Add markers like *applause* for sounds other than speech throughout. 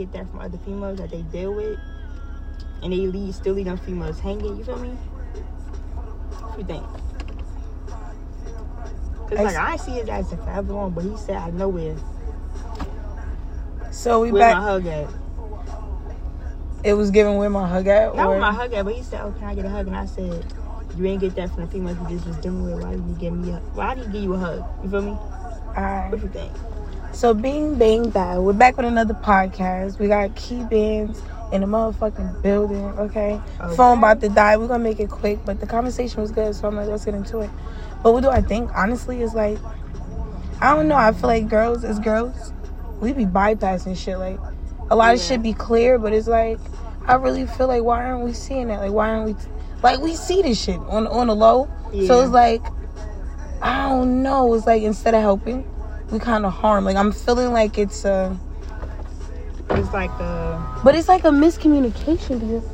get that from other females that they deal with, and they leave still leave them females hanging. You feel me? What you think? Cause like I see it as a forever long, but he said I know nowhere So we where back. my hug at. it was given where my hug at. Not or- with my hug at, but he said, "Oh, can I get a hug?" And I said, "You ain't get that from the females you just was dealing with. Why did you give me a? Why did he give you a hug? You feel me? Alright. What you think?" So bing, bang that, we're back with another podcast. We got key bands in the motherfucking building. Okay, Okay. phone about to die. We're gonna make it quick, but the conversation was good, so I'm like, let's get into it. But what do I think? Honestly, is like, I don't know. I feel like girls as girls, we be bypassing shit. Like, a lot of shit be clear, but it's like, I really feel like, why aren't we seeing that? Like, why aren't we? Like, we see this shit on on the low. So it's like, I don't know. It's like instead of helping, we kind of harm. Like I'm feeling like it's uh It's like uh, but it's like a miscommunication because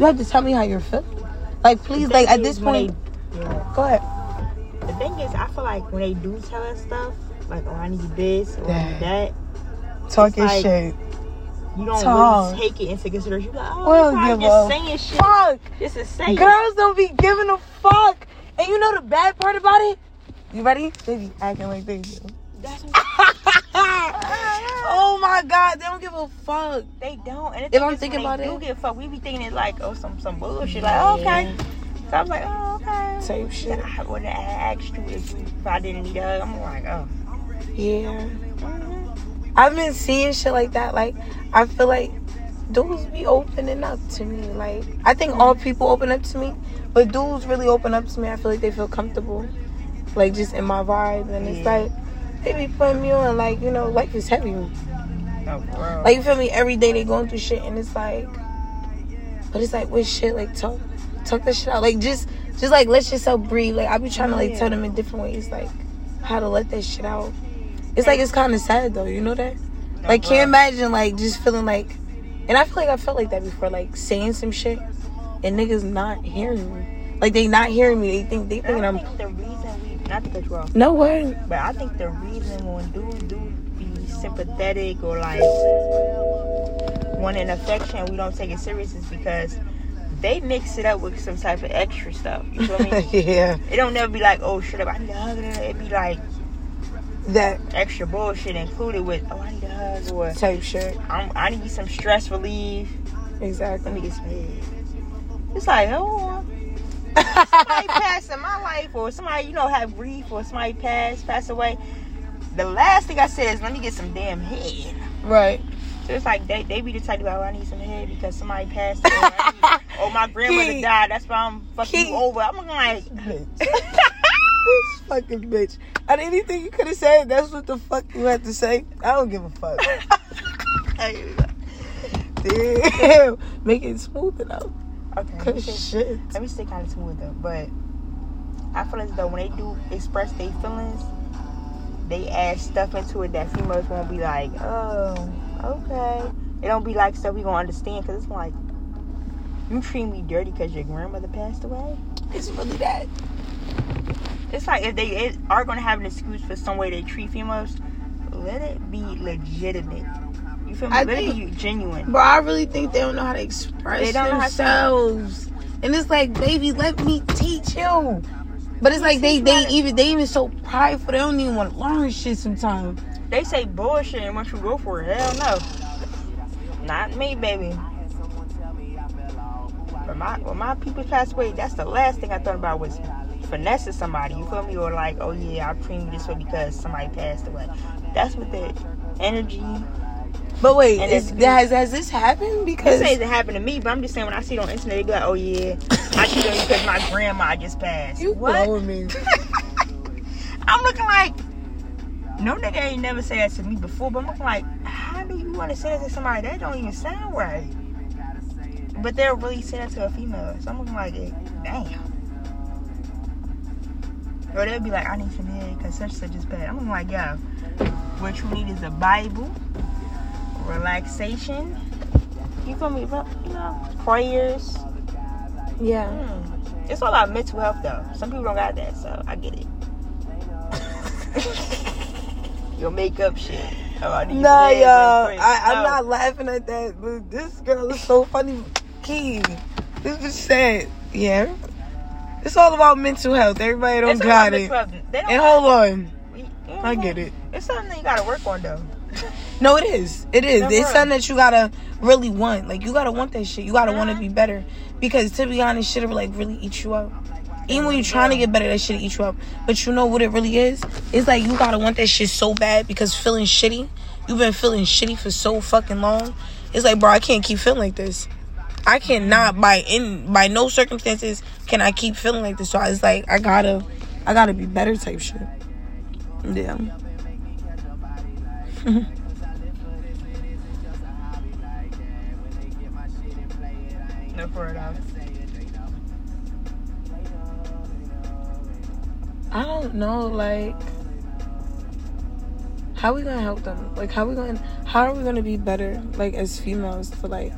you have to tell me how you're feeling. Like please, like at this point, they- yeah. go ahead. The thing is, I feel like when they do tell us stuff, like, "Oh, I need this or I need that," Talking like- shit. you don't Talk. really take it into consideration. You're like, "Oh, We'll I'm just saying shit. Fuck. Just to say it." Girls don't be giving a fuck. And you know the bad part about it? You ready? They be acting like they do. *laughs* Oh my god, they don't give a fuck. they don't. And If I'm thinking about do it- give a fuck, we be thinking it like, oh, some some bullshit. Like, oh, okay. So I'm like, oh, okay. Type shit. I, when I asked you if, I didn't need a hug, I'm like, oh. Yeah. mhm. I've been seeing shit like that. Like, I feel like dudes be opening up to me. Like, I think all people open up to me, but dudes really open up to me. I feel like they feel comfortable, like just in my vibe, and it's Yeah. like they be putting me on. Like, you know, life is heavy. Oh. Like, you feel me? Every day they going through shit, and it's like, but it's like with shit, like talk, talk that shit out. Like, just, just like let yourself breathe. Like, I be trying to like tell them in different ways, like how to let that shit out. It's like it's kind of sad though, you know that. Like, can't imagine like just feeling like, and I feel like I felt like that before, like saying some shit, and niggas not hearing me. Like they not hearing me. They think they thinking I'm think the reason we, not to cut you off, no way. but I think the reason when dudes do be sympathetic or like want an affection, we don't take it serious is because they mix it up with some type of extra stuff. You feel me? *laughs* yeah, it don't never be like, oh shit, up, I need a hug. It be like that extra bullshit included with, oh, I need a hug or type shit. I'm, I need some stress relief. Exactly. Let me get some head. It's like, oh, somebody passed in my life or somebody, you know, have grief or somebody passed, pass away. The last thing I said is, let me get some damn head. Right. So it's like they, they be the type of, oh, I need some head because somebody passed away. *laughs* Or my grandmother died. That's why I'm fucking you over. I'm gonna like, *laughs* this fucking bitch. And anything you could have said, that's what the fuck you had to say. I don't give a fuck. *laughs* Damn. Make it smooth enough. Okay. let me Cause stay- shit. Let me stay kind of smooth though. But I feel as though when they do express their feelings, they add stuff into it that females won't be like, oh, okay. It don't be like stuff we gonna understand because it's like, you treat me dirty because your grandmother passed away. It's really that. It's like if they it, are gonna have an excuse for some way they treat females, let it be legitimate. You feel me? I let it think- be genuine. But I really think they don't know how to express They don't know how to- themselves. And it's like, baby, let me teach you. But it's like they they you how to- even they even so prideful they don't even want to learn shit sometimes. They say bullshit and once you go for it, hell no. Not me, baby. When my when my people passed away, that's the last thing I thought about was finessing somebody. You feel me? Or like, oh yeah, I treat you this way because somebody passed away. That's what the energy. But wait, is, has has this happened? Because This ain't happened to me, but I'm just saying when I see it on internet, they be like, oh yeah, I cheated on you because my grandma just passed. you what? me. *laughs* I'm looking like no nigga ain't never said that to me before, but I'm looking like, how do you want to say that to somebody? That don't even sound right. But they'll really say that to a female. So I'm looking like, damn. Or they'll be like, I need some head because such such is bad. I'm looking like, yo, what you need is a Bible, relaxation. You feel me? But, You know, prayers. Yeah. Hmm. It's all about mental health though. Some people don't got that, so I get it. *laughs* Your makeup shit. Oh, Nah, y'all. I, I'm No. not laughing at that, but this girl is so funny. Key. This bitch sad. yeah. It's all about mental health. Everybody don't It's got it. Don't And hold on. know I get it. It's something you gotta work on though. No, it is. It is. No, it's something that you gotta really want. Like you gotta want that shit. You gotta want to be better. Because to be honest, shit will like really eat you up. Even when you're trying to get better, that shit eat you up. But you know what it really is? It's like you gotta want that shit so bad because feeling shitty. You've been feeling shitty for so fucking long. It's like, bro, I can't keep feeling like this. I cannot by in by no circumstances can I keep feeling like this. So it's like I gotta I gotta be better type shit. Yeah. Mm-hmm. No, for it out. I don't know, like how we gonna help them? Like how we gonna how are we gonna be better like as females to like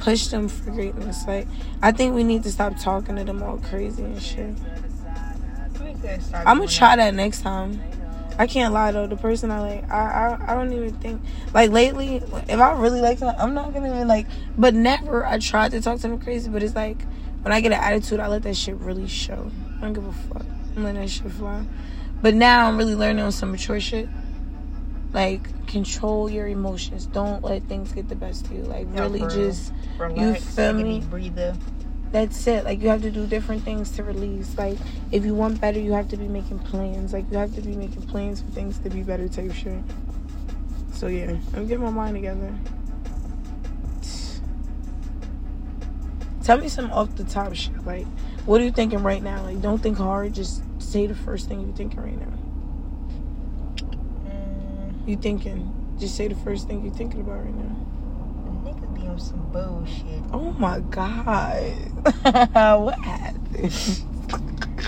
push them for greatness? Like I think we need to stop talking to them all crazy and shit. We could start I'm gonna try that next time. I can't lie though. The person I like, I, I I don't even think like lately. If I really like someone, I'm not gonna even like. But never. I tried to talk to them crazy, but it's like when I get an attitude, I let that shit really show. I don't give a fuck. I'm letting that shit fly. But now I'm really learning on some mature shit. Like control your emotions. Don't let things get the best of you. Like really just Relax, feel me? breather. That's it. Like you have to do different things to release. Like if you want better, you have to be making plans. Like you have to be making plans for things to be better type shit. So yeah, I'm getting my mind together. Tell me some off the top shit. Like what are you thinking right now? Like don't think hard. Just say the first thing you're thinking right now. Mm, You thinking? Just say the first thing you're thinking about right now. Some bullshit. Oh my god. *laughs* what happened?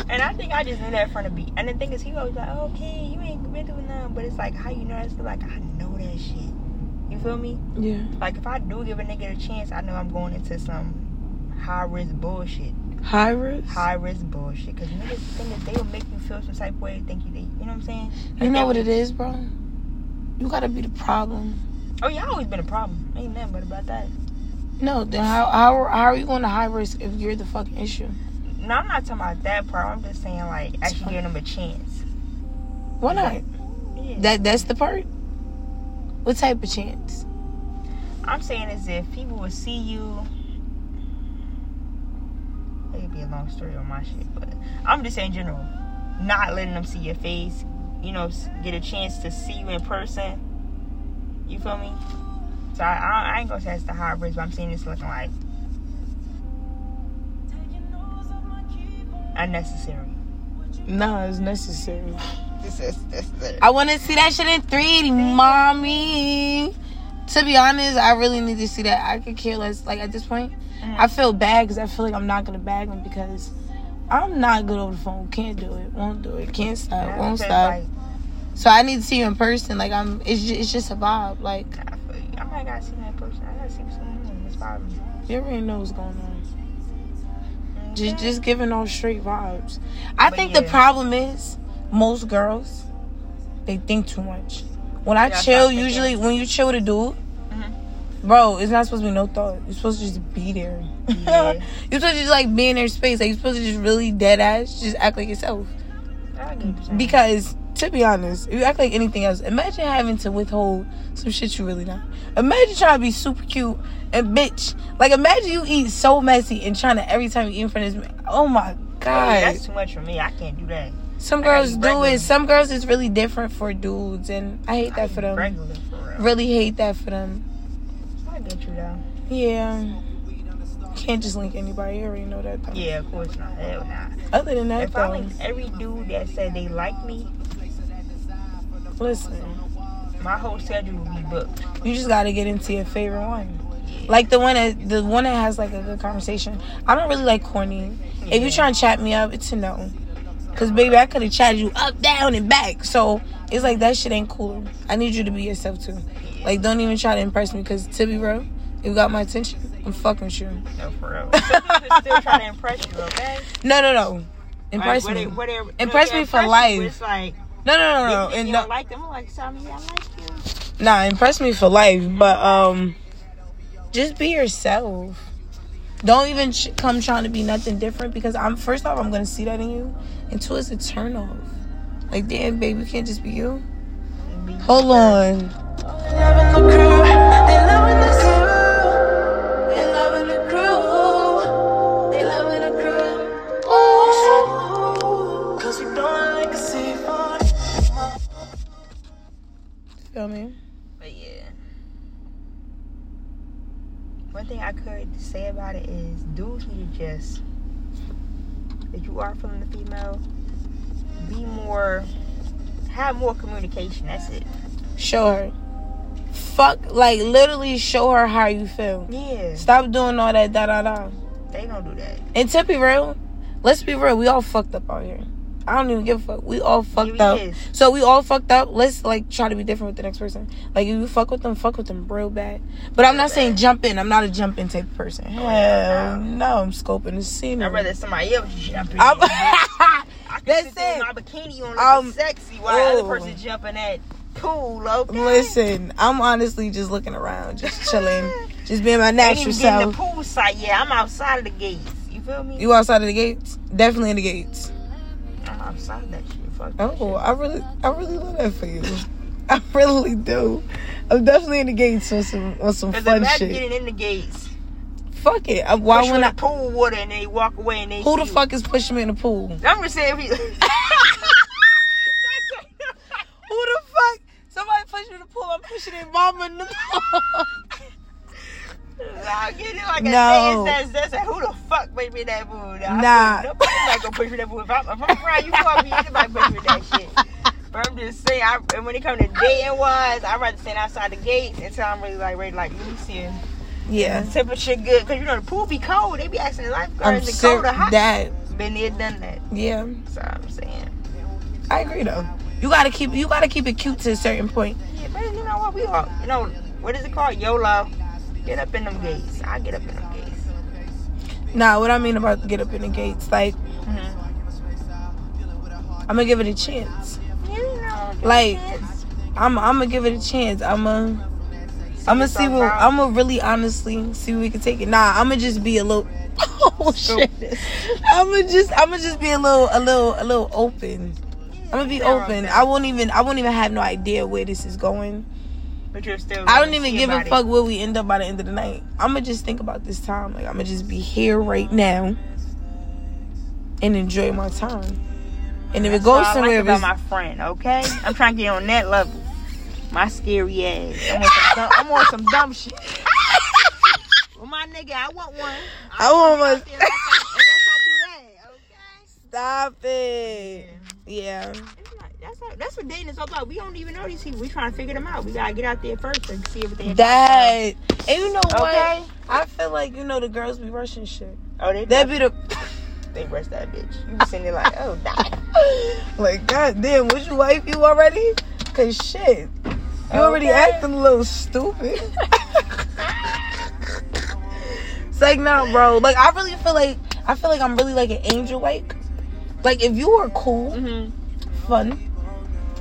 And I think I just knew that from the beat. And the thing is, he always like, oh, okay, you ain't been through nothing. But it's like, how you know? It's like, I know that shit. You feel me? Yeah. Like, if I do give a nigga a chance, I know I'm going into some high risk bullshit. High risk. High risk bullshit. Because niggas think that they will make you feel some type of way, think you, they, you know what I'm saying? You know what it is, bro? You gotta be the problem. Oh, yeah, always been a problem. Ain't nothing but about that. No, then how how how are you going to high risk if you're the fucking issue? No, I'm not talking about that part. I'm just saying, like, actually giving them a chance. Why not? Yeah. That that's the part. What type of chance? I'm saying is if people will see you. It could be a long story on my shit, but I'm just saying in general, not letting them see your face. You know, get a chance to see you in person. You feel me? So I, I, I ain't gonna say it's the high risk, but I'm seeing this looking like unnecessary. No, it's necessary. This is this is I want to see that shit in 3D, mommy. To be honest, I really need to see that. I could care less. Like at this point, mm. I feel bad because I feel like I'm not gonna bag him because I'm not good over the phone. Can't do it. Won't do it. Can't stop. Won't stop. So I need to see you in person. Like I'm. It's just, it's just a vibe. Like I, feel you. I might gotta see that person. I gotta see what's going on. It's me. you already know what's going on. Just just giving off straight vibes. I But think the problem is most girls they think too much. When I Yeah, chill, thinking. usually when you chill with a dude, Mhm. bro, it's not supposed to be no thought. You're supposed to just be there. Yeah. *laughs* you're supposed to just like be in their space. Like you're supposed to just really dead ass, just act like yourself. I get what you're saying. Because to be honest, if you act like anything else, imagine having to withhold some shit you really not. Imagine trying to be super cute and bitch. Like imagine you eat so messy and trying to every time you eat in front of this. Oh my god. that's too much for me. I can't do that. Some I girls do regular. it. Some girls it's really different for dudes and I hate I that for them. Regular for. Really hate that for them. I get you though. Yeah. Can't just link anybody. You already know that though. Yeah, of course not. Hell nah. Other than that If I though, link every dude that said they like me, listen. my whole schedule will be booked. You just gotta get into your favorite one. Like the one that the one that has like a good conversation. I don't really like corny. If you try and chat me up, it's a no. Cause baby, I could have chatted you up, down, and back. So it's like that shit ain't cool. I need you to be yourself too. Like don't even try to impress me. Cause to be real, you got my attention. I'm fucking with you. No, for real. *laughs* Some still trying to impress you, okay? No, no, no. Impress like, me. Whatever, Impress me for life. It's like, No, no, no, no. if, if And you no, don't like them, I'm like, Sammy, I like you. Nah, impress me for life, but um, just be yourself. Don't even ch- come trying to be nothing different because I'm first off I'm gonna see that in you, and two is a turn off. Like damn, baby, you can't just be you. Hold on. Feel me? But yeah. One thing I could say about it is dudes need to just if you are feeling the female, be more have more communication. That's it. Show her. Fuck, like literally show her how you feel. Yeah. Stop doing all that da da da. They don't do that. And to be real, let's be real, we all fucked up out here. I don't even give a fuck. We all fucked up. So we all fucked up. Let's like try to be different with the next person. Like if you fuck with them, fuck with them real bad. But I'm not saying jump in. I'm not a jump in type of person. Hell no, I'm scoping the scenery. I'd rather somebody else jump in. I'm, *laughs* can That's sit there it. my bikini on looking Um, sexy while the other person jumping at pool, okay? Listen, I'm honestly just looking around, just chilling, *laughs* just being my natural even getting the pool site. Yeah, I'm outside of the gates. You feel me? You outside of the gates? Definitely in the gates. Outside that shit. Fuck Oh. I really, I really love that for you. *laughs* I really do. I'm definitely in the gates on some on some fun shit. getting in the gates, Fuck it. I, why push when I? pool water, and they walk away, and they Who the see you. fuck is pushing me in the pool? *laughs* I'm just saying. If you, *laughs* the fuck? Somebody push me in the pool. I'm pushing their mama in the pool. I get it like No. a dance. That's, that's who the fuck made me that pool? Nah, Nah. nobody not gonna push me that pool. If I'm, if I'm you call me. Anybody push me that shit. But I'm just saying, I, and when it comes to dating wise, I'd rather stand outside the gates until I'm really like ready, like me see. yeah. Temperature good, cause you know the pool be cold. They be asking lifeguards, is it serious. cold or hot? That. Been there, done that. Yeah. So I'm saying. I agree though. You gotta keep you gotta keep it cute to a certain point. Yeah, but you know what? We all, you know, what is it called? YOLO. Get up in them gates. I get up in them gates. Nah, what I mean about get up in the gates, like Mm-hmm. I'm gonna give it a chance. You know, Like. I'm I'm gonna give it a chance. I'm gonna I'm gonna see what. I'm gonna really honestly see where we can take it. Nah, I'm gonna just be a little. *laughs* Oh shit! I'm gonna just I'm gonna just be a little a little a little open. I'm gonna be open. I won't even I won't even have no idea where this is going. But you're still. I don't even give a fuck where we end up by the end of the night. I'm gonna just think about this time. Like I'm gonna just be here right now and enjoy my time. And if it goes somewhere, like about my friend. Okay, I'm trying to get on that level. My scary ass. I'm on some dumb, I'm on some dumb shit. *laughs* well, my nigga, I want one. I want one. Unless I, do that. Okay. *laughs* stop it. Yeah. Not- That's how, that's what dating is all about. We don't even know these people. We trying to figure them out. We gotta get out there first and see everything. That and you know what? Okay. I feel like you know the girls be rushing shit. Oh, they That be the they rush that bitch. You be sitting there like, oh, *laughs* die. like, god damn, was you wife you already? Cause shit, you already acting a little stupid. it's like no, bro. Like I really feel like I feel like I'm really like an angel like. Like if you are cool, Mm-hmm. fun,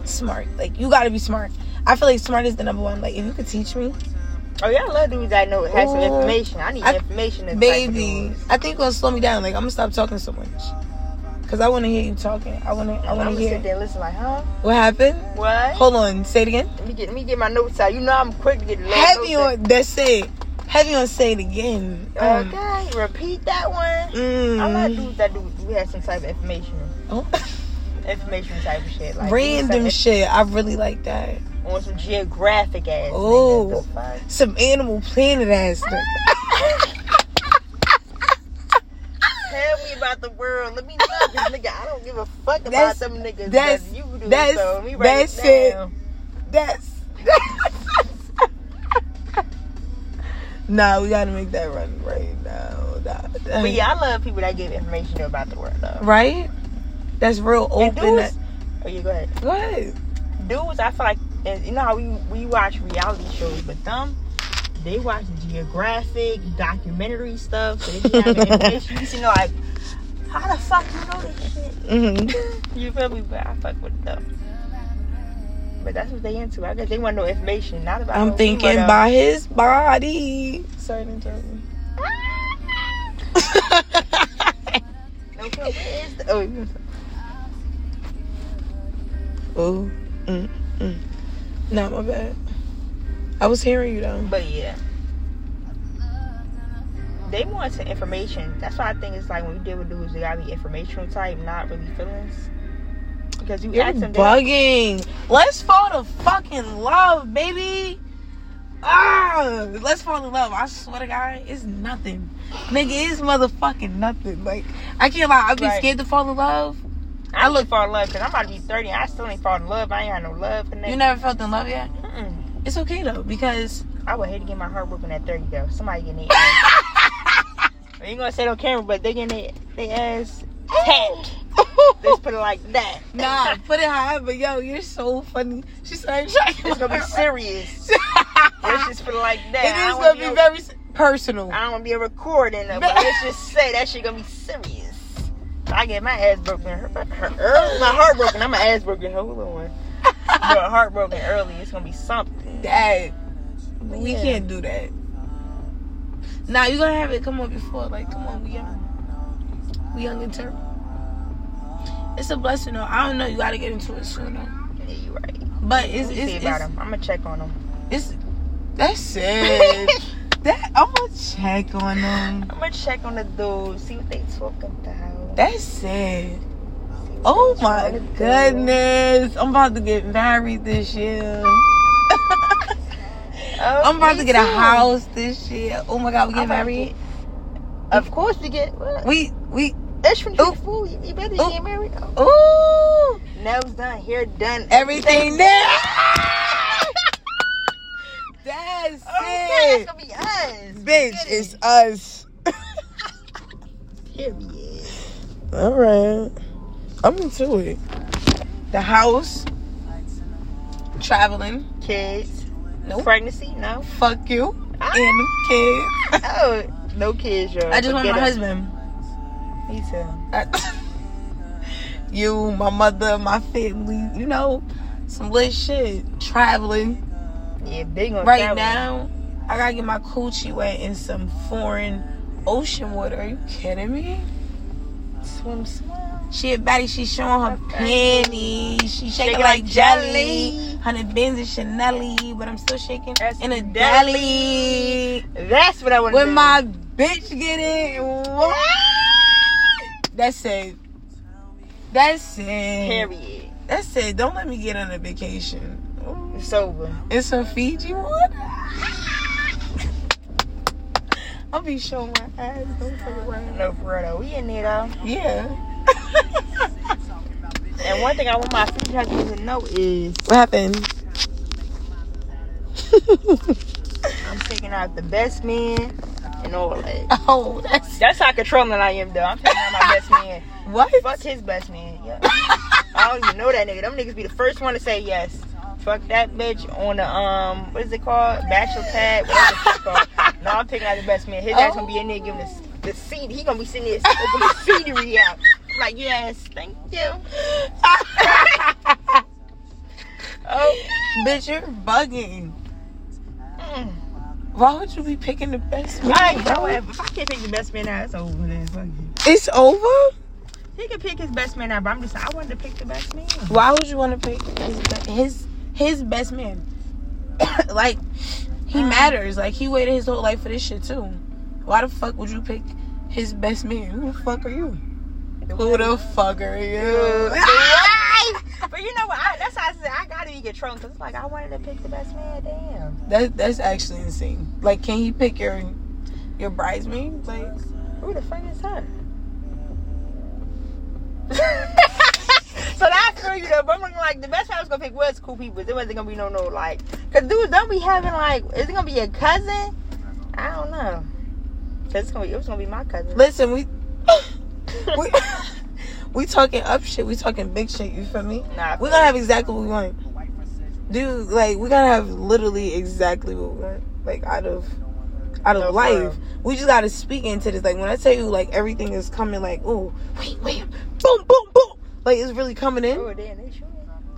smart, like you gotta be smart. I feel like smart is the number one. Like if you could teach me, Oh, yeah, I love dudes that know have some information. I need I- information. baby, type of dudes. I think gonna slow me down. Like I'm gonna stop talking so much. Cause I want to hear you talking. I want to. I want to hear sit there and listen like, huh? what happened. What? Hold on, say it again. Let me get let me get my notes out. You know I'm quick to get Heavy on that's it. Heavy on say it again. Um, Okay, repeat that one. I mm, like dudes that do we have some type of information, oh, *laughs* information type of shit. Like random shit. I really like that. on some geographic ass. Oh. niggas. The fuck? Some Animal Planet ass stuff. *laughs* Tell me about the world. Let me know, cause nigga, I don't give a fuck about That's- them niggas. that's- that you do. that's- so let me write that's it it. down. That's. *laughs* nah, we gotta make that run right now. Nah, nah. But yeah, I love people that give information about the world though. Right? That's real open. dudes, oh yeah, go ahead. Go ahead. dudes, I feel like, and you know how we we watch reality shows, but them, they watch geographic, documentary stuff, so they having information. *laughs* You know, like, how the fuck you know this shit? hmm *laughs* You feel me? But I fuck with them. But that's what they into. I guess they want no information, not about. I'm thinking by his body. Sorry to interrupt you. No, clue. Where is the, oh, you- oh, mm, mm. Not my bad. I was hearing you though. but yeah. They want some information. That's why I think it's like when you deal with dudes, they gotta be informational type, not really feelings. Because you You're ask them, bugging. Let's fall to fucking love, baby. Ah, let's fall in love. I swear to God, it's nothing. Nigga, it's motherfucking nothing. Like, I can't lie. I'd be Right. scared to fall in love. I look for love because I'm about to be 30 and I still ain't fall in love. I ain't had no love for You never felt in love yet? Mm-mm. It's okay though, because I would hate to get my heart broken at 30 though. Somebody getting ass. *laughs* I ain't gonna say it on camera, but they getting their, their ass *laughs* tapped. Let's put it like that. nah, put it however. Yo, you're so funny. She started trying. It's gonna be *laughs* serious. Let's just put it like that. It is gonna wanna be a- very personal. I don't want to be a recording of it, but let's just say that shit gonna be serious. I get my ass broken, her, her, early, my heart broken. I'm my ass broken. Hold on, but *laughs* heart broken early. It's gonna be something. Dad, we Yeah. can't do that. Nah, you gonna have it come up before. Like, come on, we young. We young and turn. It's a blessing though. I don't know. You gotta get into it sooner. Yeah, you right. But it's it's see about it's, him. I'm gonna check on him. it's that's it. *laughs* that I'm gonna check on them. I'm gonna check on the dudes, see what they talking about. That's it. Oh my goodness. I'm about to get married this year. Oh, I'm about to get a too. house this year. Oh my god, we get I'm to married. Of course we get. What? We we That's from the fool. You, you better Ooh. get married. Oh, ooh nails done, hair done, everything there. *laughs* That's Okay, it. that's gonna be us. Bitch, it's us. *laughs* Period. All right. I'm into it. The house. Traveling. Kids. Nope. Pregnancy? No. Fuck you. Ah. And kids. *laughs* Oh, no kids, yo. I just want my Forget husband. Me too. I- *laughs* you, my mother, my family, you know, some lit shit. Traveling. Yeah, big on Right traveling. now, I gotta get my coochie wet in some foreign ocean water. Are you kidding me? Swim. She a baddie, she showing her panties. She shaking Shaking like, jelly. jelly. Hundred bins and Chanel, but I'm still shaking That's in a deli. deli. That's what I want to When do. my bitch get it, what? That's it. That's it. Period. That's it. Don't let me get on a vacation. Ooh. It's over. It's a Fiji water. I'll be showing my ass. Don't fuck around. No, for real though. We in there though. Yeah. *laughs* And one thing I want my future husband to know is what happened? *laughs* I'm taking out the best man and all that. *laughs* oh, that's That's how controlling I am though. I'm taking out my best man. what? Fuck his best man. Yeah. I don't even know that nigga. Them niggas be the first one to say yes. Fuck that bitch on the um what is it called? Bachelor pad, whatever the shit called. No, I'm taking out the best man. His ass gonna be in there giving us the seed. He gonna be sitting there opening the scenery out. Like, yes, thank you. *laughs* Oh, Bitch, you're bugging. mm. Why would you be picking the best man? I know if I can't pick the best man out, it's over. Then fuck you. It's over? He can pick his best man out, but I'm just I wanted to pick the best man. Why would you want to pick his his his best man? *coughs* like he Um, matters. Like he waited his whole life for this shit too. Why the fuck would you pick his best man? Who the fuck are you? Who the fuck are you? *laughs* but you know what? I, that's how I said I gotta be controlling because it's like I wanted to pick the best man. Damn. That that's actually insane. Like, can he pick your your bridesmaid? Like, Who the fuck is her? *laughs* so I feel you though, but I'm like the best man I was gonna pick was cool people. There wasn't gonna be no no like, cause dudes don't be having like, is it gonna be a cousin? I don't know. Cause it's gonna be, it was gonna be my cousin. listen, we *coughs* we we talking up shit. We talking big shit. You feel me? Nah, We're gonna have exactly what we want. Dude, like we gotta have literally exactly what we want. Like out of out of No, life. We just gotta speak into this. Like when I tell you like everything is coming like, oh, wait, wait, boom, boom. Like it's really coming in. Oh, damn, they shooting.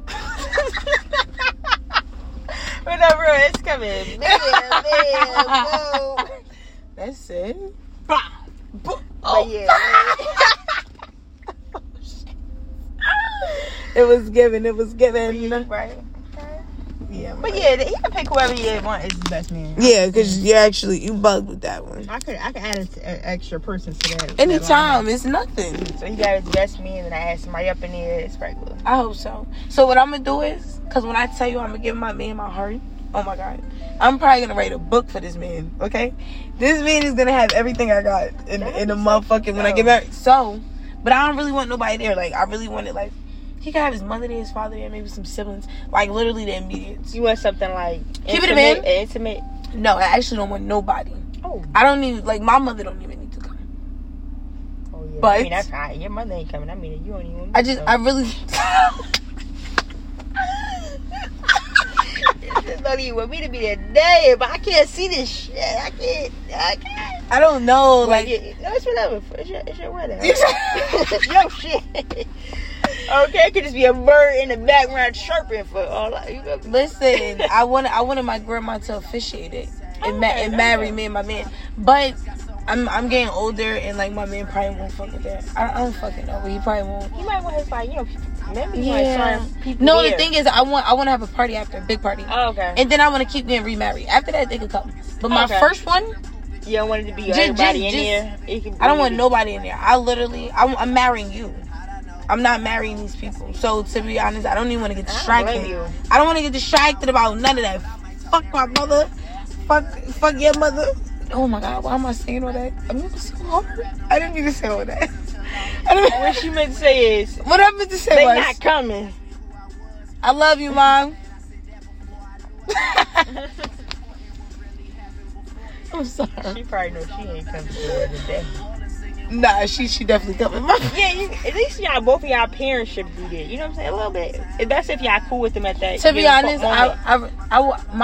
*laughs* Whatever, it's coming. Bam, boom. *laughs* That's it. Bah. But oh, But yeah, *laughs* it was given. It was given. right. Yeah, But yeah, he can pick whoever he want is his best man. yeah, because you actually you bugged with that one. I could I could add an extra person to that. Anytime, it's nothing. So he got his best man, and then I had somebody up in there. It's regular. I hope so. So what I'm gonna do is, cause when I tell you I'm gonna give my man my heart, oh my god, I'm probably gonna write a book for this man. Okay, this man is gonna have everything I got in in the motherfucking when I get married. So, but I don't really want nobody there. Like I really want it like he can have his mother there, his father there, maybe some siblings, like literally the immediates. You want something like Keep it a intimate- man. Intimate. No, I actually don't want nobody. Oh, I don't need like my mother don't even need to come. oh yeah. But- I mean, that's fine. Your mother ain't coming. I mean, you don't even. Want I just I really. just don't even want me to be there today, but I can't see this shit. I can't. I can't. I don't know Like, like. no, it's whatever. It's your, it's your wedding. Yo, *laughs* shit. Okay, it could just be a bird in the background chirping for all I. You know, Listen, I wanted I wanted my grandma to officiate it and, ma- and marry me and my man, but I'm I'm getting older and like my man probably won't fuck with that. I, I don't fucking know, but he probably won't. He might want his like, you know, maybe Yeah. No, there. the thing is, I want I want to have a party after a big party, Oh, okay. and then I want to keep getting remarried. After that, they could come. But my Okay. first one, you don't want it to be Just- everybody just- in just- can I don't want nobody in there. I literally, I'm, I'm marrying you. I'm not marrying these people. So to be honest, I don't even want to get don't distracted. I don't want to get distracted about none of that. Fuck my mother. Fuck, fuck your mother. Oh my god, why am I saying all that? I'm so hard. I didn't mean to say all that. *laughs* I didn't What she meant to say is *laughs* what I meant to say they was, not coming. I love you, mom. *laughs* I'm sorry. She probably knows she ain't coming to the today. Nah, she she definitely coming. Yeah, you, at least y'all both of y'all parents should be there. You know what I'm saying? A little bit. That's if y'all cool with them at that. to be honest, moment. I, I, I, my